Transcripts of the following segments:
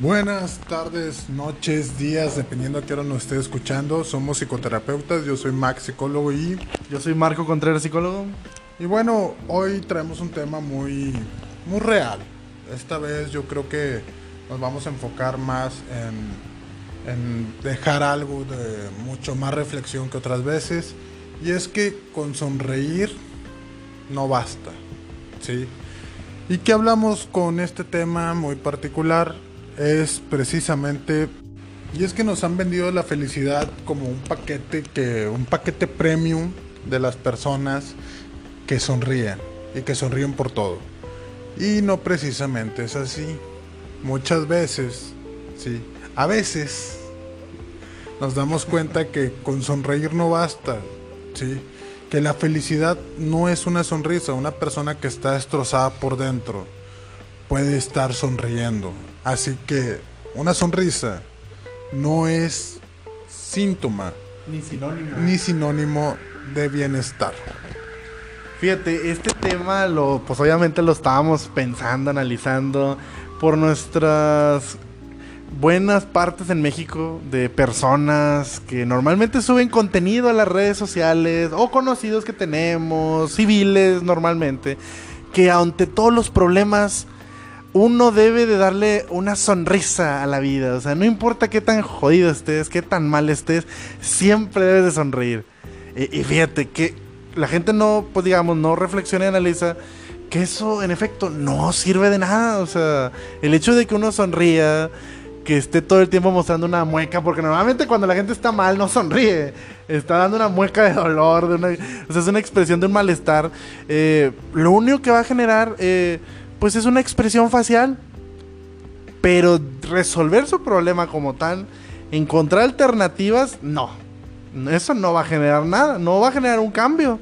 Buenas tardes, noches, días, dependiendo a qué hora nos esté escuchando. Somos psicoterapeutas, yo soy Max, psicólogo y... Yo soy Marco Contreras, psicólogo. Y bueno, hoy traemos un tema muy, muy real. Esta vez yo creo que nos vamos a enfocar más en, en dejar algo de mucho más reflexión que otras veces. Y es que con sonreír no basta, ¿sí? ¿Y qué hablamos con este tema muy particular? Es precisamente y es que nos han vendido la felicidad como un paquete que un paquete premium de las personas que sonríen y que sonríen por todo. Y no precisamente es así. Muchas veces, sí, a veces nos damos cuenta que con sonreír no basta, sí, que la felicidad no es una sonrisa, una persona que está destrozada por dentro puede estar sonriendo. Así que una sonrisa no es síntoma ni sinónimo, ni sinónimo de bienestar. Fíjate, este tema lo, pues obviamente lo estábamos pensando, analizando por nuestras buenas partes en México de personas que normalmente suben contenido a las redes sociales o conocidos que tenemos, civiles normalmente, que ante todos los problemas uno debe de darle una sonrisa a la vida. O sea, no importa qué tan jodido estés, qué tan mal estés, siempre debes de sonreír. Y, fíjate que la gente no, pues digamos, no reflexiona y analiza que eso en efecto no sirve de nada. O sea, el hecho de que uno sonría, que esté todo el tiempo mostrando una mueca, porque normalmente cuando la gente está mal no sonríe, está dando una mueca de dolor, de una, o sea, es una expresión de un malestar. Eh, lo único que va a generar... Eh, pues es una expresión facial. Pero resolver su problema como tal, encontrar alternativas, no. Eso no va a generar nada, no va a generar un cambio.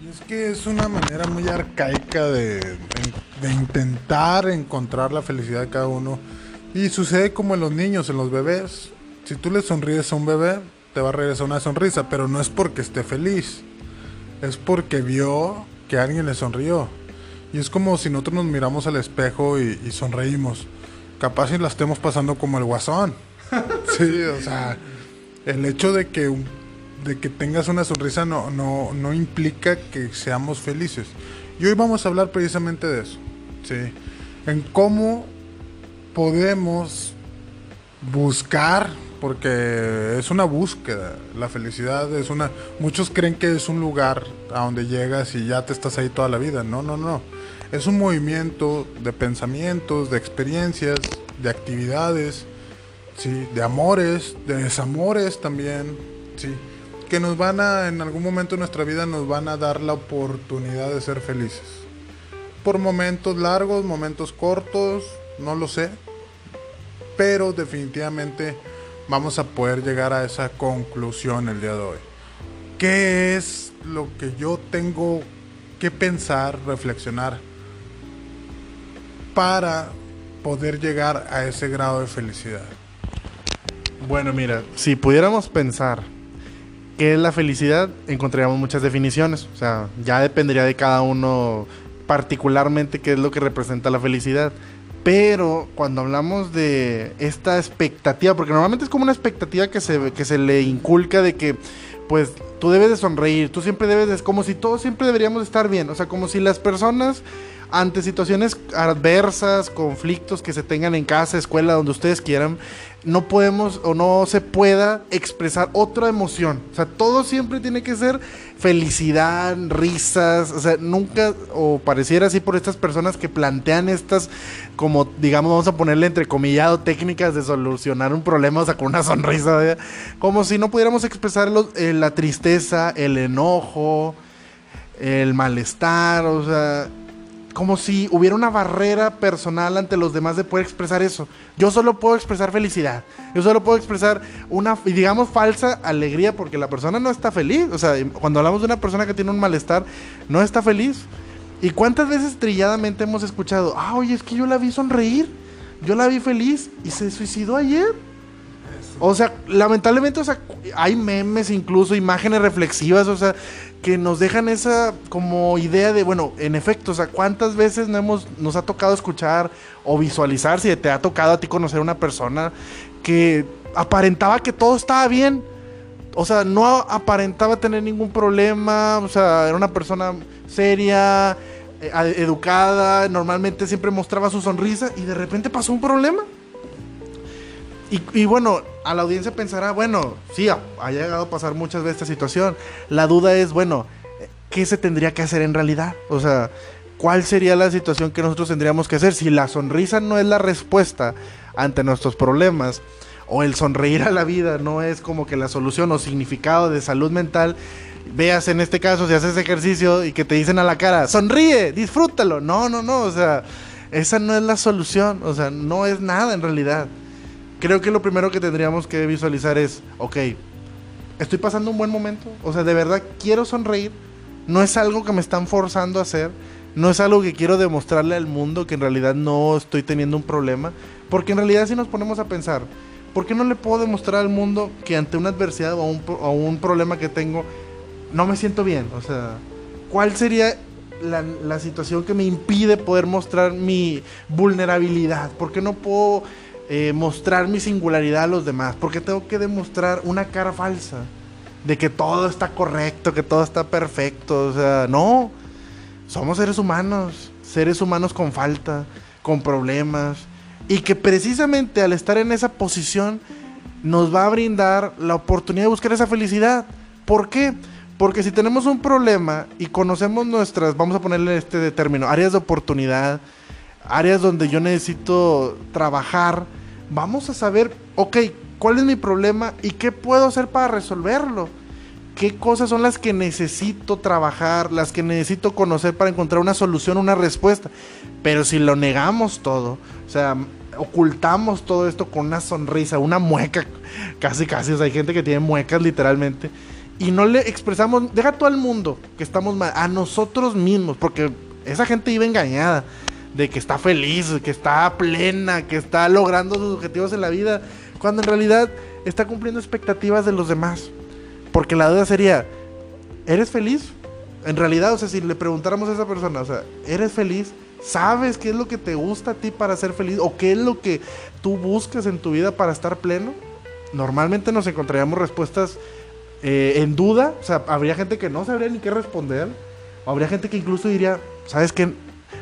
Y es que es una manera muy arcaica de, intentar encontrar la felicidad de cada uno. Y sucede como en los niños, en los bebés. Si tú le sonríes a un bebé, te va a regresar una sonrisa, pero no es porque esté feliz. Es porque vio que alguien le sonrió. Y es como si nosotros nos miramos al espejo y, sonreímos. Capaz si la estemos pasando como el guasón. sí, o sea, el hecho de que, de que tengas una sonrisa no, no, no implica que seamos felices. Y hoy vamos a hablar precisamente de eso. Sí. En cómo podemos buscar, porque es una búsqueda. La felicidad es una. Muchos creen que es un lugar a donde llegas y ya te estás ahí toda la vida. No, no, no es un movimiento de pensamientos, de experiencias, de actividades, ¿sí? de amores, de desamores también, ¿sí? que nos van a, en algún momento de nuestra vida, nos van a dar la oportunidad de ser felices. Por momentos largos, momentos cortos, no lo sé, pero definitivamente vamos a poder llegar a esa conclusión el día de hoy. ¿Qué es lo que yo tengo que pensar, reflexionar? Para poder llegar a ese grado de felicidad? Bueno, mira, si pudiéramos pensar qué es la felicidad, encontraríamos muchas definiciones. O sea, ya dependería de cada uno particularmente qué es lo que representa la felicidad. Pero cuando hablamos de esta expectativa, porque normalmente es como una expectativa que se, que se le inculca de que, pues, tú debes de sonreír, tú siempre debes de, como si todos siempre deberíamos estar bien, o sea, como si las personas ante situaciones adversas, conflictos que se tengan en casa, escuela, donde ustedes quieran, no podemos o no se pueda expresar otra emoción. O sea, todo siempre tiene que ser felicidad, risas, o sea, nunca, o pareciera así por estas personas que plantean estas, como digamos, vamos a ponerle entrecomillado, técnicas de solucionar un problema, o sea, con una sonrisa, como si no pudiéramos expresar eh, la tristeza, el enojo, el malestar, o sea como si hubiera una barrera personal ante los demás de poder expresar eso. Yo solo puedo expresar felicidad. Yo solo puedo expresar una, digamos, falsa alegría porque la persona no está feliz. O sea, cuando hablamos de una persona que tiene un malestar, no está feliz. ¿Y cuántas veces trilladamente hemos escuchado, ah, oye, es que yo la vi sonreír, yo la vi feliz y se suicidó ayer? O sea, lamentablemente, o sea, hay memes, incluso imágenes reflexivas, o sea, que nos dejan esa como idea de, bueno, en efecto, o sea, ¿cuántas veces no hemos, nos ha tocado escuchar o visualizar, si te ha tocado a ti conocer a una persona que aparentaba que todo estaba bien? O sea, no aparentaba tener ningún problema, o sea, era una persona seria, eh, educada, normalmente siempre mostraba su sonrisa y de repente pasó un problema. Y, bueno, a la audiencia pensará, bueno, sí, ha, llegado a pasar muchas veces esta situación. La duda es, bueno, ¿qué se tendría que hacer en realidad? O sea, ¿cuál sería la situación que nosotros tendríamos que hacer? Si la sonrisa no es la respuesta ante nuestros problemas, o el sonreír a la vida no es como que la solución o significado de salud mental, veas en este caso si haces ejercicio y que te dicen a la cara, sonríe, disfrútalo. No, no, no, o sea, esa no es la solución, o sea, no es nada en realidad creo que lo primero que tendríamos que visualizar es, ok, estoy pasando un buen momento, o sea, de verdad quiero sonreír, no es algo que me están forzando a hacer, no es algo que quiero demostrarle al mundo que en realidad no estoy teniendo un problema, porque en realidad si nos ponemos a pensar, ¿por qué no le puedo demostrar al mundo que ante una adversidad o un, problema que tengo, no me siento bien? O sea, ¿cuál sería la, la, situación que me impide poder mostrar mi vulnerabilidad? ¿Por qué no puedo eh, mostrar mi singularidad a los demás? porque tengo que demostrar una cara falsa? De que todo está correcto, que todo está perfecto. O sea, no. Somos seres humanos. Seres humanos con falta, con problemas. Y que precisamente al estar en esa posición nos va a brindar la oportunidad de buscar esa felicidad. ¿Por qué? Porque si tenemos un problema y conocemos nuestras, vamos a ponerle este término, áreas de oportunidad, áreas donde yo necesito trabajar, vamos a saber, ok, ¿cuál es mi problema y qué puedo hacer para resolverlo? ¿Qué cosas son las que necesito trabajar, las que necesito conocer para encontrar una solución, una respuesta? Pero si lo negamos todo, o sea, ocultamos todo esto con una sonrisa, una mueca, casi casi, o sea, hay gente que tiene muecas literalmente, y no le expresamos, deja todo al mundo que estamos mal, a nosotros mismos, porque esa gente vive engañada de que está feliz, que está plena, que está logrando sus objetivos en la vida, cuando en realidad está cumpliendo expectativas de los demás. Porque la duda sería, ¿eres feliz? En realidad, o sea, si le preguntáramos a esa persona, o sea, ¿eres feliz? ¿Sabes qué es lo que te gusta a ti para ser feliz? ¿O qué es lo que tú buscas en tu vida para estar pleno? Normalmente nos encontraríamos respuestas eh, en duda, o sea, habría gente que no sabría ni qué responder, o habría gente que incluso diría, ¿sabes qué?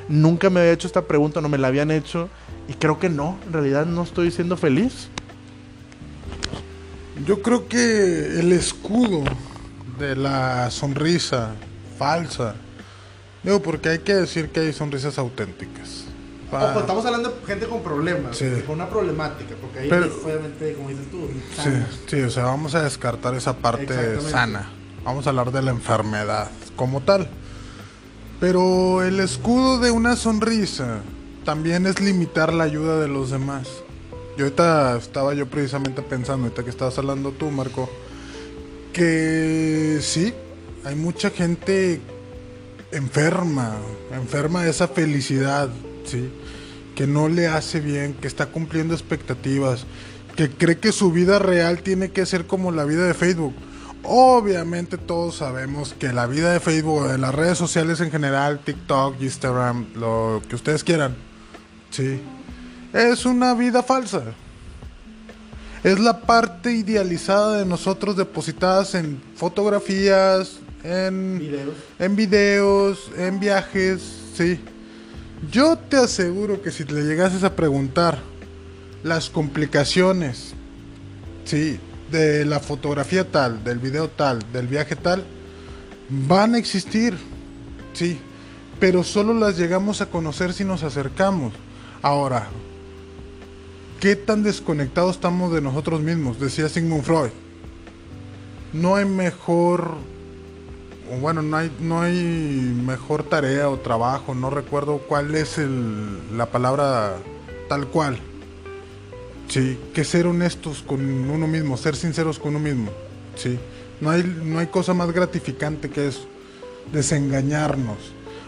Nunca me había hecho esta pregunta, no me la habían hecho. Y creo que no, en realidad no estoy siendo feliz. Yo creo que el escudo de la sonrisa falsa. Digo, porque hay que decir que hay sonrisas auténticas. Ojo, estamos hablando de gente con problemas, con una problemática, porque ahí obviamente, como dices tú, sí, sí, o sea, vamos a descartar esa parte sana. Vamos a hablar de la enfermedad como tal. Pero el escudo de una sonrisa también es limitar la ayuda de los demás. Yo ahorita estaba yo precisamente pensando, ahorita que estabas hablando tú, Marco, que sí, hay mucha gente enferma, enferma de esa felicidad, sí, que no le hace bien, que está cumpliendo expectativas, que cree que su vida real tiene que ser como la vida de Facebook. Obviamente todos sabemos que la vida de Facebook, de las redes sociales en general, TikTok, Instagram, lo que ustedes quieran, sí, es una vida falsa. Es la parte idealizada de nosotros depositadas en fotografías, en videos, en, videos, en viajes, sí. Yo te aseguro que si le llegases a preguntar las complicaciones, sí, de la fotografía tal, del video tal, del viaje tal, van a existir, sí, pero solo las llegamos a conocer si nos acercamos. Ahora, ¿qué tan desconectados estamos de nosotros mismos? Decía Sigmund Freud. No hay mejor, bueno, no hay, no hay mejor tarea o trabajo, no recuerdo cuál es el, la palabra tal cual Sí, que ser honestos con uno mismo, ser sinceros con uno mismo. Sí, no hay, no hay cosa más gratificante que eso, desengañarnos.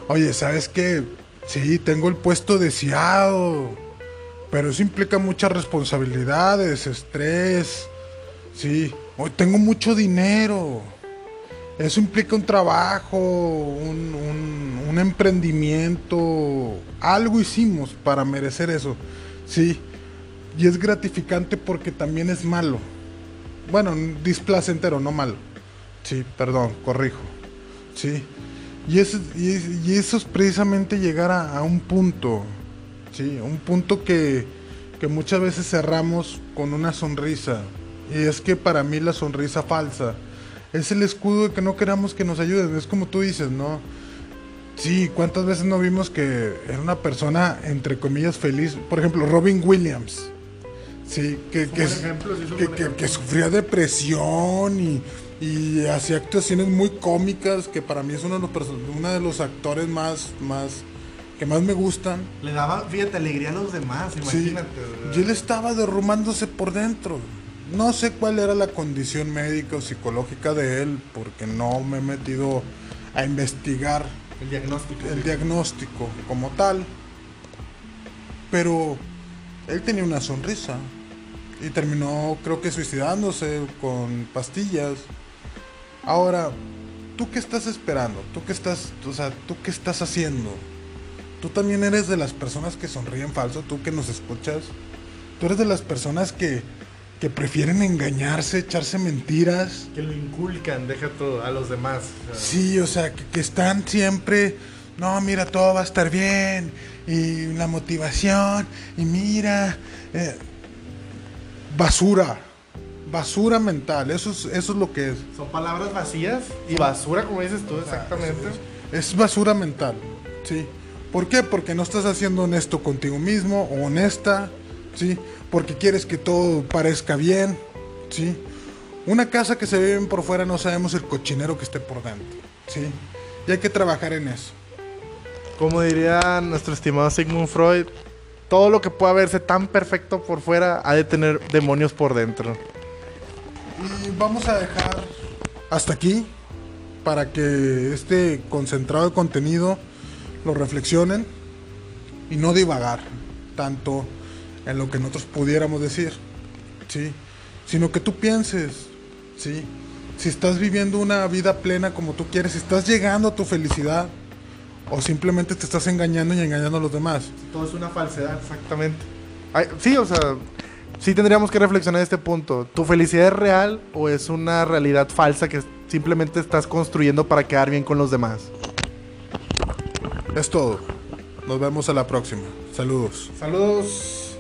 Oye, ¿sabes qué? Sí, tengo el puesto deseado, pero eso implica muchas responsabilidades, estrés. Sí, hoy tengo mucho dinero. eso implica un trabajo, un, un, un emprendimiento, algo hicimos para merecer eso, sí, y es gratificante porque también es malo, bueno, displacentero, no malo, sí, perdón, corrijo, sí, y, es, y, eso es precisamente llegar a, a un punto, sí, un punto que, que muchas veces cerramos con una sonrisa, y es que para mí la sonrisa falsa es el escudo de que no queramos que nos ayuden. Es como tú dices, ¿no? Sí, ¿cuántas veces no vimos que era una persona, entre comillas, feliz? Por ejemplo, Robin Williams. Sí, que, que, que, sufría depresión y, y, hacía actuaciones muy cómicas, que para mí es uno de los, uno de los actores más, más que más me gustan. Le daba, fíjate, alegría a los demás, imagínate. y él estaba derrumándose por dentro. No sé cuál era la condición médica o psicológica de él, porque no me he metido a investigar el diagnóstico, el diagnóstico como tal. Pero él tenía una sonrisa y terminó, creo que suicidándose con pastillas. Ahora, ¿tú qué estás esperando? ¿Tú qué estás, o sea, tú qué estás haciendo? Tú también eres de las personas que sonríen falso, tú que nos escuchas. Tú eres de las personas que que prefieren engañarse, echarse mentiras. Que lo inculcan, deja todo a los demás. Sí, o sea, que, están siempre, no, mira, todo va a estar bien, y la motivación, y mira, eh, basura, basura mental, eso es, eso es lo que es. Son palabras vacías y basura, como dices tú, exactamente. es, es basura mental, sí. ¿Por qué? Porque no estás haciendo honesto contigo mismo o honesta, ¿sí? porque quieres que todo parezca bien, ¿sí? Una casa que se ve bien por fuera no sabemos el cochinero que esté por dentro, ¿sí? Y hay que trabajar en eso. Como diría nuestro estimado Sigmund Freud, todo lo que pueda verse tan perfecto por fuera ha de tener demonios por dentro. Y vamos a dejar hasta aquí para que este concentrado contenido lo reflexionen y no divagar tanto en lo que nosotros pudiéramos decir, ¿sí? Sino que tú pienses, ¿sí? Si estás viviendo una vida plena como tú quieres, si estás llegando a tu felicidad, o simplemente te estás engañando y engañando a los demás. Todo es una falsedad, exactamente. sí, o sea, sí tendríamos que reflexionar en este punto. ¿Tu felicidad es real o es una realidad falsa que simplemente estás construyendo para quedar bien con los demás? Es todo. Nos vemos a la próxima. Saludos. Saludos.